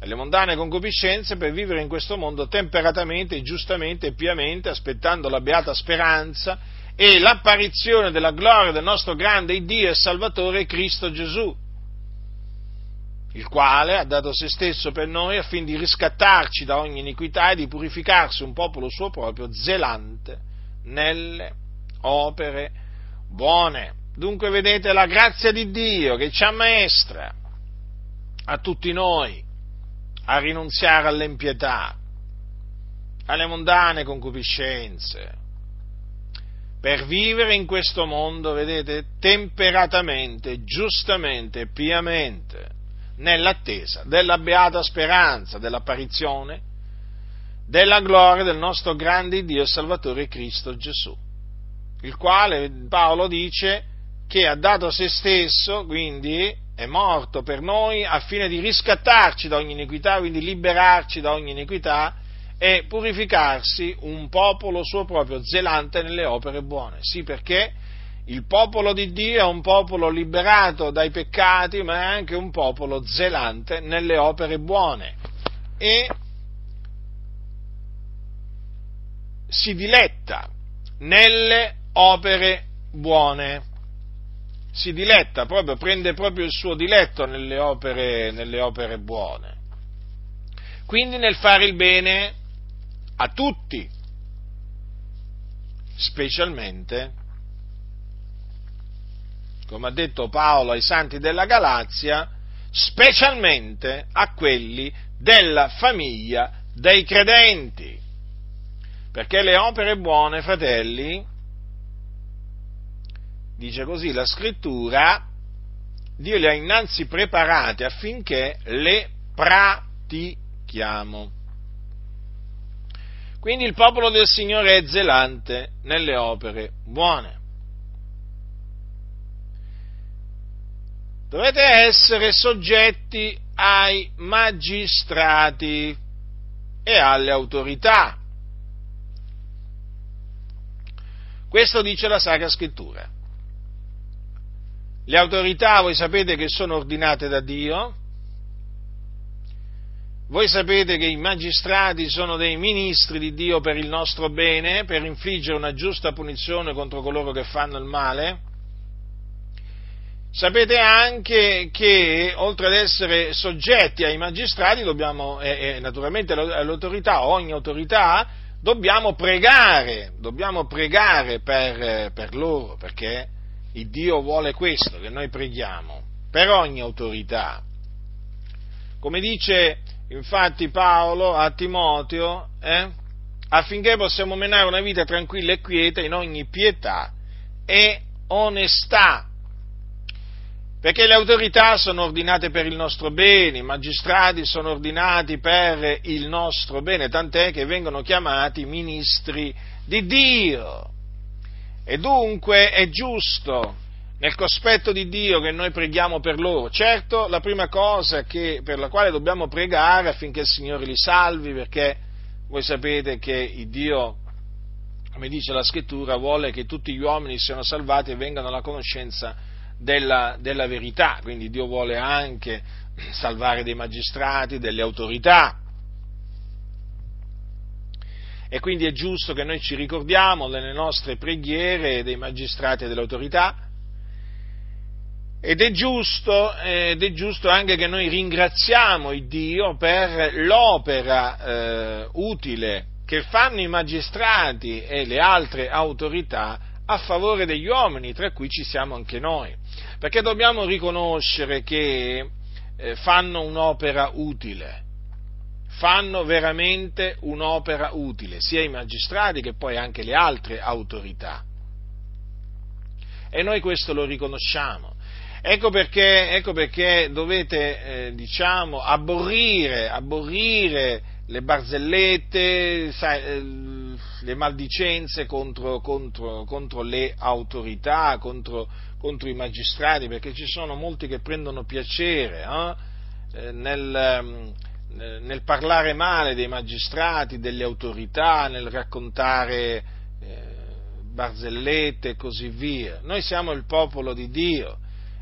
alle mondane concupiscenze per vivere in questo mondo temperatamente, giustamente e piamente, aspettando la beata speranza e l'apparizione della gloria del nostro grande Dio e Salvatore Cristo Gesù, il quale ha dato se stesso per noi affin di riscattarci da ogni iniquità e di purificarsi un popolo suo proprio zelante nelle opere buone. Dunque vedete la grazia di Dio che ci ammaestra a tutti noi a rinunziare all'impietà, alle mondane concupiscenze, per vivere in questo mondo, vedete, temperatamente, giustamente piamente, nell'attesa della beata speranza, dell'apparizione, della gloria del nostro grande Dio e Salvatore Cristo Gesù, il quale Paolo dice che ha dato se stesso, quindi è morto per noi a fine di riscattarci da ogni iniquità, quindi liberarci da ogni iniquità e purificarsi un popolo suo proprio zelante nelle opere buone. Sì, perché il popolo di Dio è un popolo liberato dai peccati, ma è anche un popolo zelante nelle opere buone. E si diletta nelle opere buone si diletta proprio, prende proprio il suo diletto nelle opere, nelle opere buone. Quindi nel fare il bene a tutti, specialmente, come ha detto Paolo ai santi della Galazia, specialmente a quelli della famiglia dei credenti. Perché le opere buone, fratelli, dice così la scrittura, Dio le ha innanzi preparate affinché le pratichiamo. Quindi il popolo del Signore è zelante nelle opere buone. Dovete essere soggetti ai magistrati e alle autorità. Questo dice la Sacra Scrittura. Le autorità, voi sapete che sono ordinate da Dio, voi sapete che i magistrati sono dei ministri di Dio per il nostro bene, per infliggere una giusta punizione contro coloro che fanno il male. Sapete anche che oltre ad essere soggetti ai magistrati, dobbiamo, e, e naturalmente all'autorità, ogni autorità, dobbiamo pregare, dobbiamo pregare per, per loro, perché il Dio vuole questo, che noi preghiamo per ogni autorità. Come dice infatti Paolo a Timoteo, eh, affinché possiamo menare una vita tranquilla e quieta in ogni pietà e onestà. Perché le autorità sono ordinate per il nostro bene, i magistrati sono ordinati per il nostro bene, tant'è che vengono chiamati ministri di Dio. E dunque è giusto nel cospetto di Dio che noi preghiamo per loro. Certo, la prima cosa che, per la quale dobbiamo pregare affinché il Signore li salvi, perché voi sapete che Dio, come dice la Scrittura, vuole che tutti gli uomini siano salvati e vengano alla conoscenza della, della verità, quindi Dio vuole anche salvare dei magistrati, delle autorità, e quindi è giusto che noi ci ricordiamo nelle nostre preghiere dei magistrati e dell'autorità ed è giusto, ed è giusto anche che noi ringraziamo il Dio per l'opera eh, utile che fanno i magistrati e le altre autorità a favore degli uomini, tra cui ci siamo anche noi, perché dobbiamo riconoscere che eh, fanno un'opera utile fanno veramente un'opera utile, sia i magistrati che poi anche le altre autorità. E noi questo lo riconosciamo. Ecco perché, ecco perché dovete, eh, diciamo, abborrire, abborrire le barzellette, sai, eh, le maldicenze contro, contro, contro le autorità, contro, contro, i magistrati, perché ci sono molti che prendono piacere eh, eh nel, ehm, nel parlare male dei magistrati, delle autorità, nel raccontare eh, barzellette e così via. Noi siamo il popolo di Dio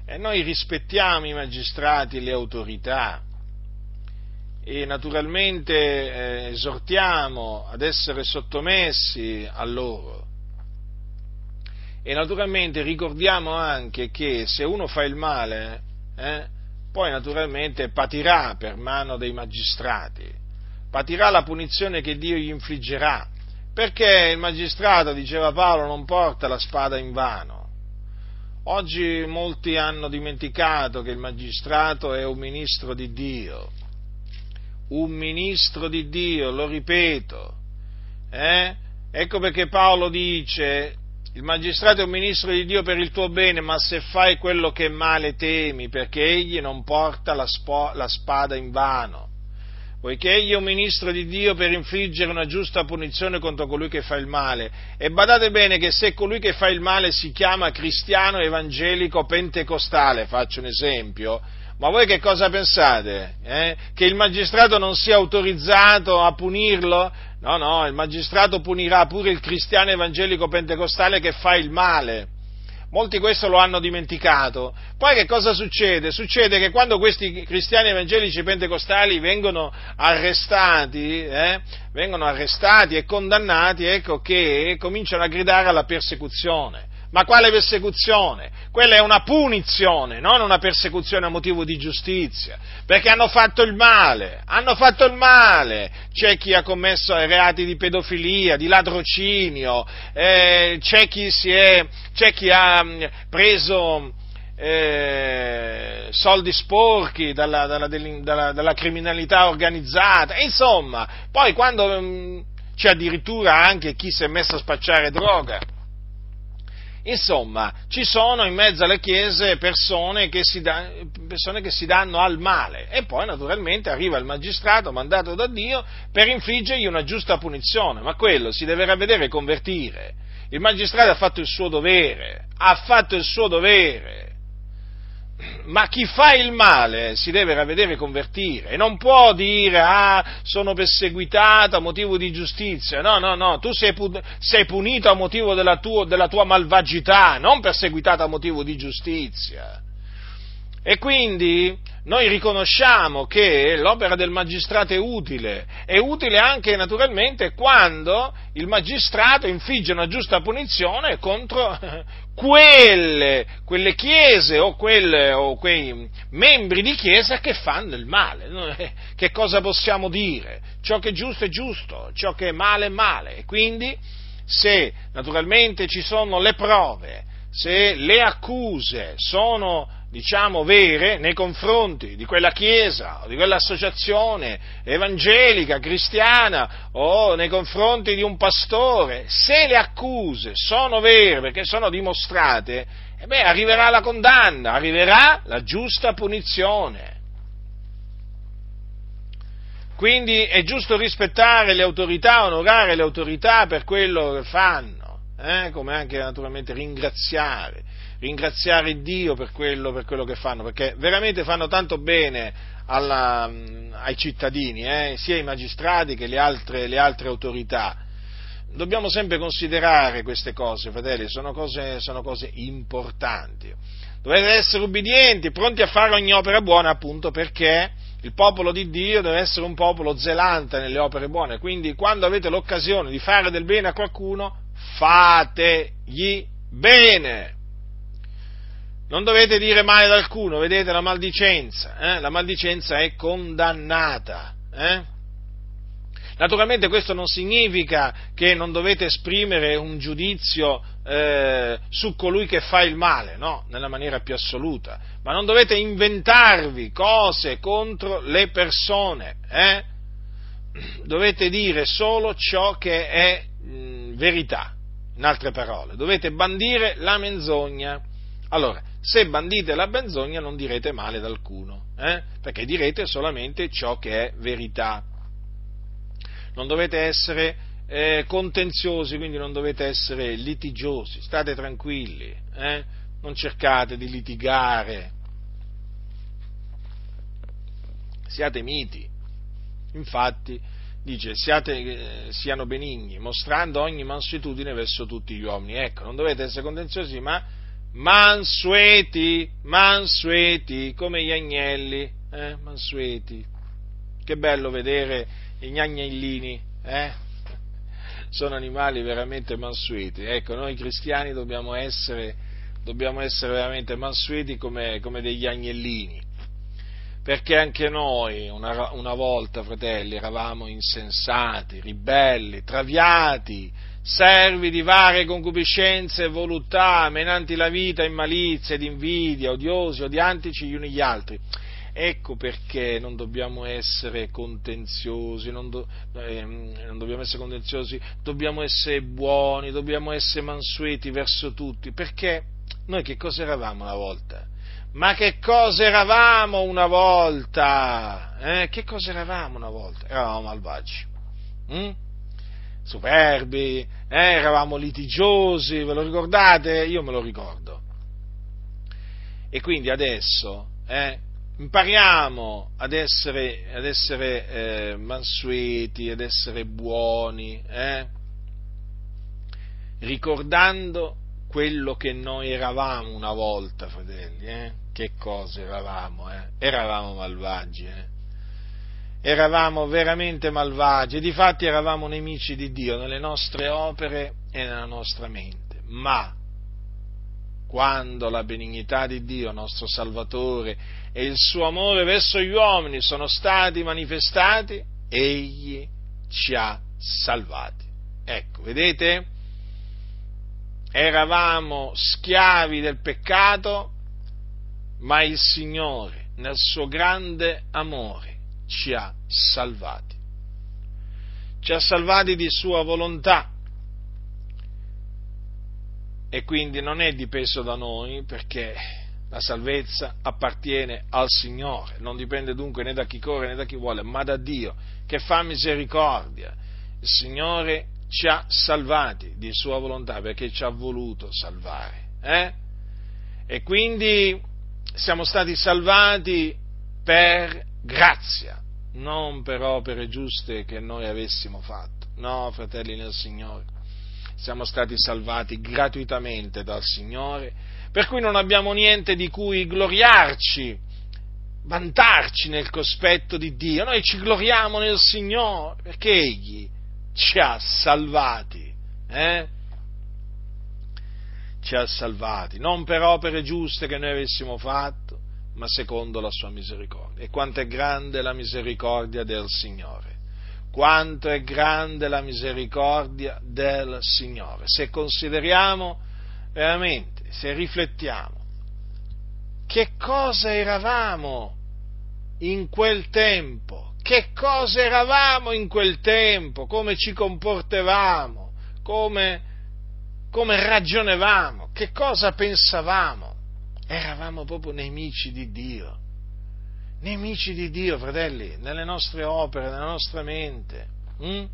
e noi rispettiamo i magistrati e le autorità e naturalmente eh, esortiamo ad essere sottomessi a loro. E naturalmente ricordiamo anche che se uno fa il male, eh, poi naturalmente patirà per mano dei magistrati, patirà la punizione che Dio gli infliggerà, perché il magistrato, diceva Paolo, non porta la spada in vano. Oggi molti hanno dimenticato che il magistrato è un ministro di Dio, un ministro di Dio, lo ripeto. Eh? Ecco perché Paolo dice il magistrato è un ministro di Dio per il tuo bene, ma se fai quello che è male temi, perché egli non porta la, spo- la spada in vano. Poiché egli è un ministro di Dio per infliggere una giusta punizione contro colui che fa il male. E badate bene che se colui che fa il male si chiama cristiano evangelico pentecostale, faccio un esempio, ma voi che cosa pensate? Eh? Che il magistrato non sia autorizzato a punirlo? No, no, il magistrato punirà pure il cristiano evangelico pentecostale che fa il male. Molti questo lo hanno dimenticato. Poi che cosa succede? Succede che quando questi cristiani evangelici pentecostali vengono arrestati, eh, vengono arrestati e condannati, ecco che cominciano a gridare alla persecuzione Ma quale persecuzione? Quella è una punizione, non una persecuzione a motivo di giustizia, perché hanno fatto il male, hanno fatto il male. C'è chi ha commesso reati di pedofilia, di ladrocinio, eh, c'è, chi è, c'è chi ha mm, preso eh, soldi sporchi dalla, dalla, dalla, dalla, criminalità organizzata, insomma, poi quando mh, mm, c'è addirittura anche chi si è messo a spacciare droga. Insomma, ci sono in mezzo alle chiese persone che, da, persone che, si danno al male. E poi naturalmente arriva il magistrato mandato da Dio per infliggergli una giusta punizione, ma quello si deve ravvedere e convertire. Il magistrato ha fatto il suo dovere, ha fatto il suo dovere ma chi fa il male si deve ravvedere e convertire e non può dire ah sono perseguitato a motivo di giustizia, no, no, no, tu sei, sei punito a motivo della, tua, della tua malvagità, non perseguitato a motivo di giustizia. E quindi noi riconosciamo che l'opera del magistrato è utile, è utile anche naturalmente quando il magistrato infligge una giusta punizione contro <laughs> quelle, quelle chiese o, quelle, o, quei membri di chiesa che fanno il male. Che cosa possiamo dire? Ciò che è giusto è giusto, ciò che è male è male. Quindi se naturalmente ci sono le prove, se le accuse sono diciamo, vere nei confronti di quella chiesa o di quell'associazione evangelica, cristiana o nei confronti di un pastore, se le accuse sono vere perché sono dimostrate, eh beh, arriverà la condanna, arriverà la giusta punizione. Quindi è giusto rispettare le autorità, onorare le autorità per quello che fanno, eh? come anche naturalmente ringraziare ringraziare Dio per quello, per quello, che fanno, perché veramente fanno tanto bene alla, ai cittadini, eh, sia i magistrati che le altre, le altre, autorità. Dobbiamo sempre considerare queste cose, fratelli, sono cose, sono cose importanti. Dovete essere ubbidienti, pronti a fare ogni opera buona, appunto perché il popolo di Dio deve essere un popolo zelante nelle opere buone, quindi quando avete l'occasione di fare del bene a qualcuno, fategli bene. Non dovete dire male ad alcuno, vedete la maldicenza, eh? la maldicenza è condannata. Eh? Naturalmente questo non significa che non dovete esprimere un giudizio eh, su colui che fa il male, no, nella maniera più assoluta, ma non dovete inventarvi cose contro le persone, eh? dovete dire solo ciò che è mh, verità, in altre parole, dovete bandire la menzogna. Allora, se bandite la menzogna non direte male ad alcuno, eh? perché direte solamente ciò che è verità. Non dovete essere eh, contenziosi, quindi non dovete essere litigiosi, state tranquilli, eh? non cercate di litigare, siate miti. Infatti, dice, siate, eh, siano benigni, mostrando ogni mansuetudine verso tutti gli uomini. Ecco, non dovete essere contenziosi, ma mansueti, mansueti, come gli agnelli, eh, mansueti. Che bello vedere gli agnellini, eh? Sono animali veramente mansueti. Ecco, noi cristiani dobbiamo essere, dobbiamo essere veramente mansueti come, come degli agnellini perché anche noi una, una, volta, fratelli, eravamo insensati, ribelli, traviati, servi di varie concupiscenze e voluttà, menanti la vita in malizia ed invidia, odiosi, odiantici gli uni gli altri. Ecco perché non dobbiamo essere contenziosi, non, do, eh, non, dobbiamo essere contenziosi, dobbiamo essere buoni, dobbiamo essere mansueti verso tutti, perché noi che cosa eravamo una volta? Ma che cosa eravamo una volta? Eh? Che cosa eravamo una volta? Eravamo malvagi. Mm? Superbi, eh, eravamo litigiosi, ve lo ricordate? Io me lo ricordo. E quindi adesso eh, impariamo ad essere, ad essere eh, mansueti, ad essere buoni, eh, ricordando quello che noi eravamo una volta, fratelli, eh? che cosa eravamo? Eh? Eravamo malvagi? Eravamo veramente malvagi, difatti eravamo nemici di Dio nelle nostre opere e nella nostra mente, ma quando la benignità di Dio, nostro Salvatore, e il suo amore verso gli uomini sono stati manifestati, egli ci ha salvati. Ecco, vedete? Eravamo schiavi del peccato, ma il Signore, nel suo grande amore, ci ha salvati. Ci ha salvati di sua volontà e quindi non è dipeso da noi perché la salvezza appartiene al Signore, non dipende dunque né da chi corre né da chi vuole, ma da Dio che fa misericordia. Il Signore ci ha salvati di sua volontà perché ci ha voluto salvare. Eh? E quindi siamo stati salvati per grazia, non per opere giuste che noi avessimo fatto. No, fratelli nel Signore siamo stati salvati gratuitamente dal Signore, per cui non abbiamo niente di cui gloriarci, vantarci nel cospetto di Dio, noi ci gloriamo nel Signore, perché Egli ci ha salvati, eh? ci ha salvati, non per opere giuste che noi avessimo fatto, ma secondo la sua misericordia. E quanto è grande la misericordia del Signore quanto è grande la misericordia del Signore. Se consideriamo veramente, se riflettiamo, che cosa eravamo in quel tempo, che cosa eravamo in quel tempo, come ci comportavamo, come, come ragionevamo, che cosa pensavamo. Eravamo proprio nemici di Dio nemici di Dio, fratelli, nelle nostre opere, nella nostra mente. Hm?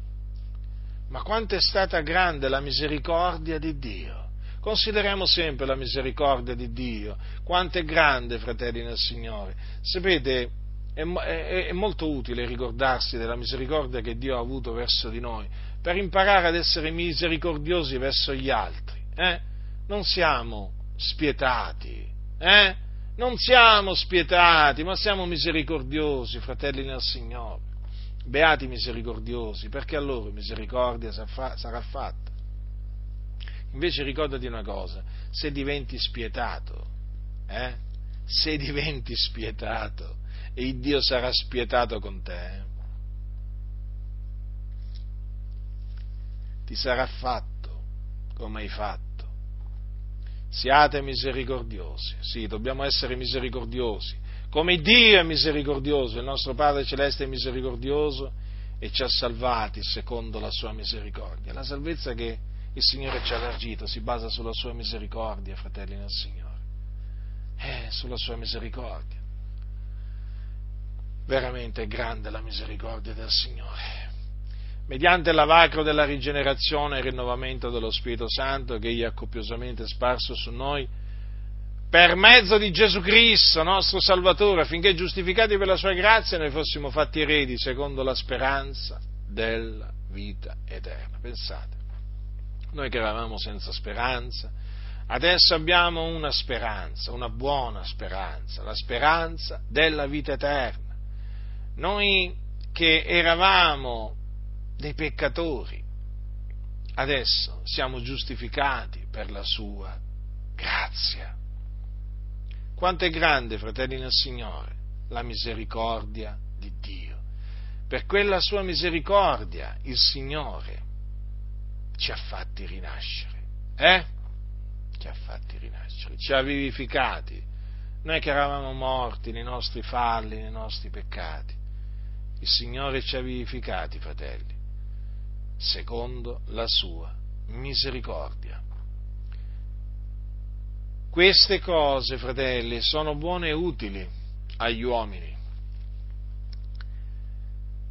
Ma quanto è stata grande la misericordia di Dio. Consideriamo sempre la misericordia di Dio, quanto è grande, fratelli nel Signore. Sapete, è, è, è, molto utile ricordarsi della misericordia che Dio ha avuto verso di noi, per imparare ad essere misericordiosi verso gli altri. Eh? Non siamo spietati, eh? Non siamo spietati, ma siamo misericordiosi, fratelli nel Signore. Beati misericordiosi, perché a loro misericordia sarà fatta. Invece ricordati una cosa, se diventi spietato, eh? se diventi spietato, e Dio sarà spietato con te, ti sarà fatto come hai fatto siate misericordiosi. Sì, dobbiamo essere misericordiosi. Come Dio è misericordioso, il nostro Padre Celeste è misericordioso e ci ha salvati secondo la sua misericordia. La salvezza che il Signore ci ha elargito si basa sulla sua misericordia, fratelli nel Signore. Eh, sulla sua misericordia. Veramente è grande la misericordia del Signore mediante lavacro della rigenerazione e rinnovamento dello Spirito Santo che Egli ha copiosamente sparso su noi, per mezzo di Gesù Cristo, nostro Salvatore, affinché giustificati per la sua grazia noi fossimo fatti eredi secondo la speranza della vita eterna. Pensate, noi che eravamo senza speranza, adesso abbiamo una speranza, una buona speranza, la speranza della vita eterna. Noi che eravamo dei peccatori. Adesso siamo giustificati per la sua grazia. Quanto è grande, fratelli nel Signore, la misericordia di Dio. Per quella sua misericordia il Signore ci ha fatti rinascere. Eh? Ci ha fatti rinascere, ci ha vivificati. Noi che eravamo morti nei nostri falli, nei nostri peccati. Il Signore ci ha vivificati, fratelli secondo la sua misericordia. Queste cose, fratelli, sono buone e utili agli uomini.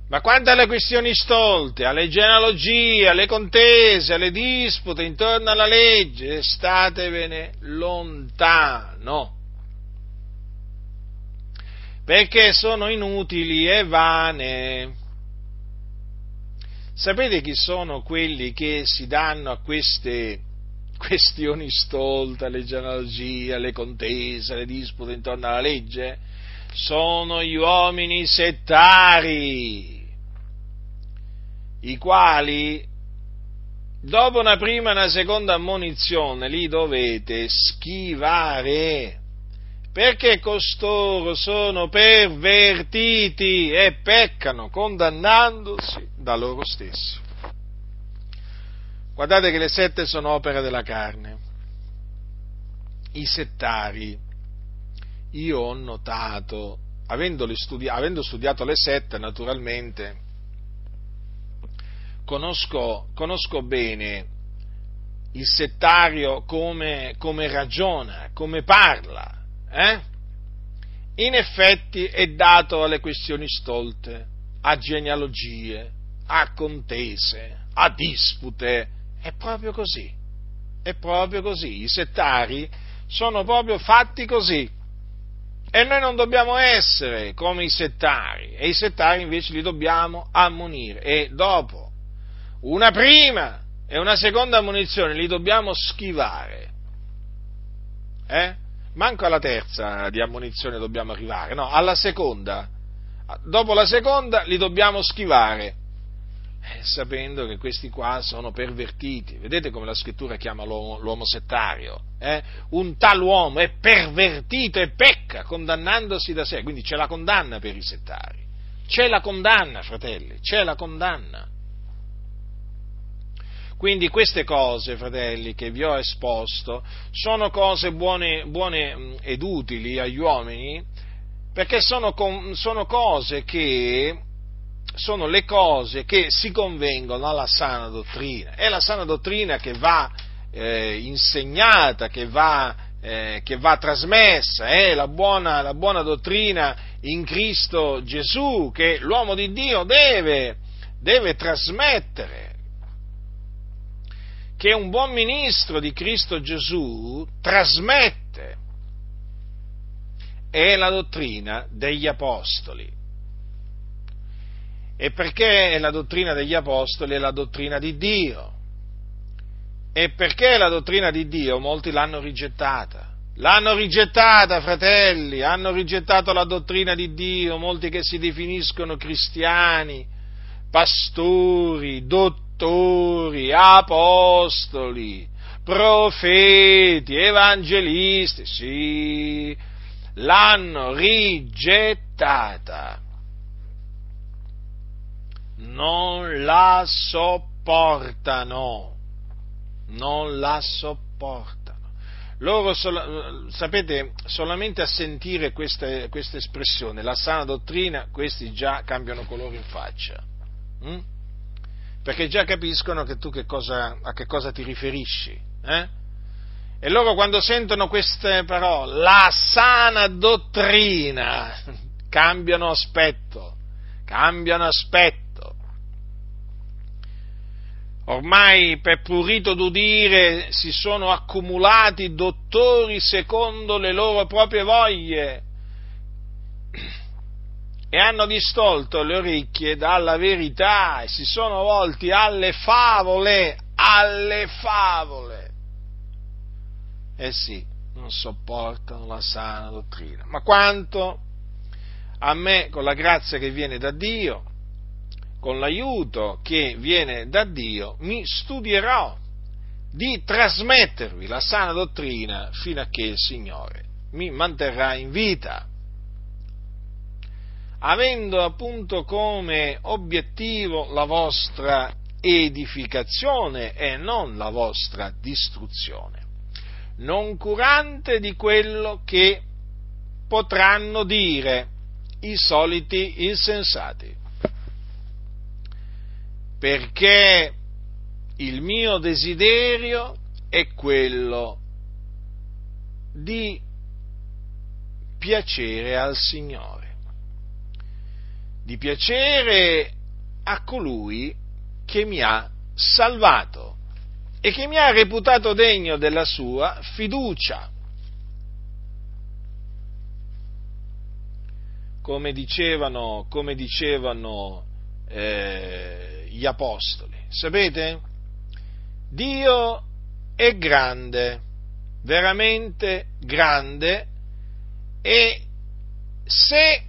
Ma quanto alle questioni stolte, alle genealogie, alle contese, alle dispute intorno alla legge, statevene lontano, perché sono inutili e vane. Sapete chi sono quelli che si danno a queste questioni stolte, alle genealogie, alle contese, alle dispute intorno alla legge? Sono gli uomini settari, i quali dopo una prima e una seconda ammonizione li dovete schivare perché costoro sono pervertiti e peccano condannandosi da loro stessi. Guardate che le sette sono opere della carne. I settari, io ho notato, studi- avendo studiato le sette naturalmente, conosco, conosco bene il settario come, come ragiona, come parla, eh? in effetti è dato alle questioni stolte, a genealogie, a contese, a dispute. È proprio così. È proprio così. I settari sono proprio fatti così. E noi non dobbiamo essere come i settari. E i settari invece li dobbiamo ammonire. E dopo una prima e una seconda ammonizione li dobbiamo schivare. Eh? Manco alla terza di ammonizione dobbiamo arrivare, no, alla seconda. Dopo la seconda li dobbiamo schivare, eh, sapendo che questi qua sono pervertiti. Vedete come la scrittura chiama l'uomo, l'uomo settario? Eh? Un tal uomo è pervertito e pecca, condannandosi da sé. Quindi c'è la condanna per i settari. C'è la condanna, fratelli, c'è la condanna. Quindi queste cose, fratelli, che vi ho esposto, sono cose buone, buone mm, ed utili agli uomini, perché sono, sono cose che sono le cose che si convengono alla sana dottrina. È la sana dottrina che va eh, insegnata, che va, eh, che va trasmessa, è la buona, la buona, dottrina in Cristo Gesù che l'uomo di Dio deve, deve trasmettere che un buon ministro di Cristo Gesù trasmette è la dottrina degli apostoli. E perché la dottrina degli apostoli? È la dottrina di Dio. E perché la dottrina di Dio? Molti l'hanno rigettata. L'hanno rigettata, fratelli, hanno rigettato la dottrina di Dio, molti che si definiscono cristiani, pastori, dottori pastori, apostoli, profeti, evangelisti, sì, l'hanno rigettata. Non la sopportano, non la sopportano. Loro, sapete, solamente a sentire questa, questa espressione, la sana dottrina, questi già cambiano colore in faccia. Mm? Perché già capiscono che tu che cosa, a che cosa ti riferisci. Eh? E loro quando sentono queste parole, la sana dottrina, <laughs> cambiano aspetto, cambiano aspetto. Ormai per prurito d'udire si sono accumulati dottori secondo le loro proprie voglie e hanno distolto le orecchie dalla verità e si sono volti alle favole, alle favole. Eh sì, non sopportano la sana dottrina. Ma quanto a me, con la grazia che viene da Dio, con l'aiuto che viene da Dio, mi studierò di trasmettervi la sana dottrina fino a che il Signore mi manterrà in vita avendo appunto come obiettivo la vostra edificazione e non la vostra distruzione, non curante di quello che potranno dire i soliti insensati. Perché il mio desiderio è quello di piacere al Signore di piacere a colui che mi ha salvato e che mi ha reputato degno della sua fiducia. Come dicevano, come dicevano eh, gli apostoli. Sapete? Dio è grande, veramente grande e se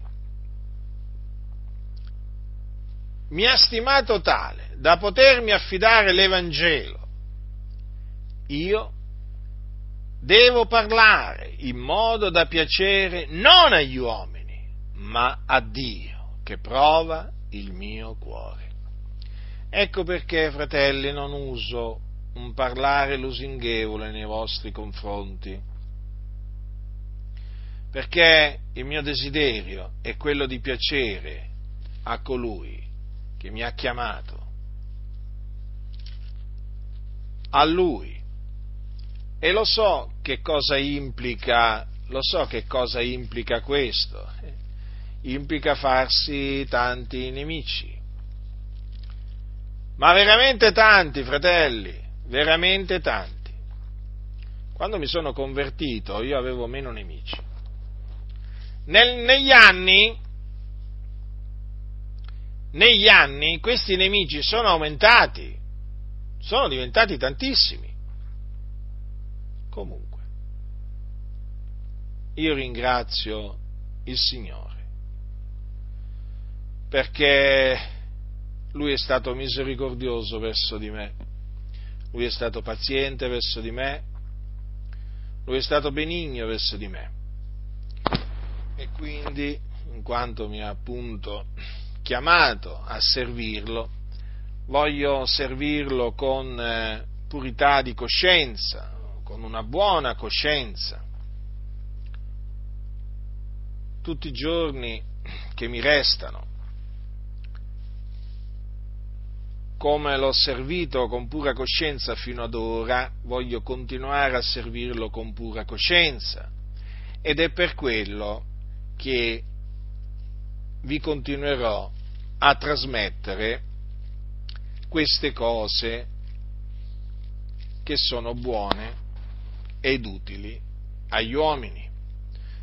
mi ha stimato tale da potermi affidare l'Evangelo io devo parlare in modo da piacere non agli uomini, ma a Dio che prova il mio cuore. Ecco perché, fratelli, non uso un parlare lusinghevole nei vostri confronti, perché il mio desiderio è quello di piacere a colui che mi ha chiamato, a lui. E lo so che cosa implica, lo so che cosa implica questo. Implica farsi tanti nemici ma veramente tanti, fratelli, veramente tanti. Quando mi sono convertito io avevo meno nemici. Nel, negli anni, negli anni questi nemici sono aumentati, sono diventati tantissimi. Comunque, io ringrazio il Signore perché lui è stato misericordioso verso di me, lui è stato paziente verso di me, lui è stato benigno verso di me. E quindi, in quanto mi ha appunto chiamato a servirlo, voglio servirlo con eh, purità di coscienza, con una buona coscienza. Tutti i giorni che mi restano come l'ho servito con pura coscienza fino ad ora, voglio continuare a servirlo con pura coscienza. Ed è per quello che vi continuerò a trasmettere queste cose che sono buone ed utili agli uomini.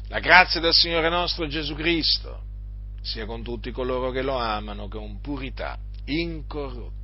La grazia del Signore nostro Gesù Cristo sia con tutti coloro che lo amano con purità incorrotta.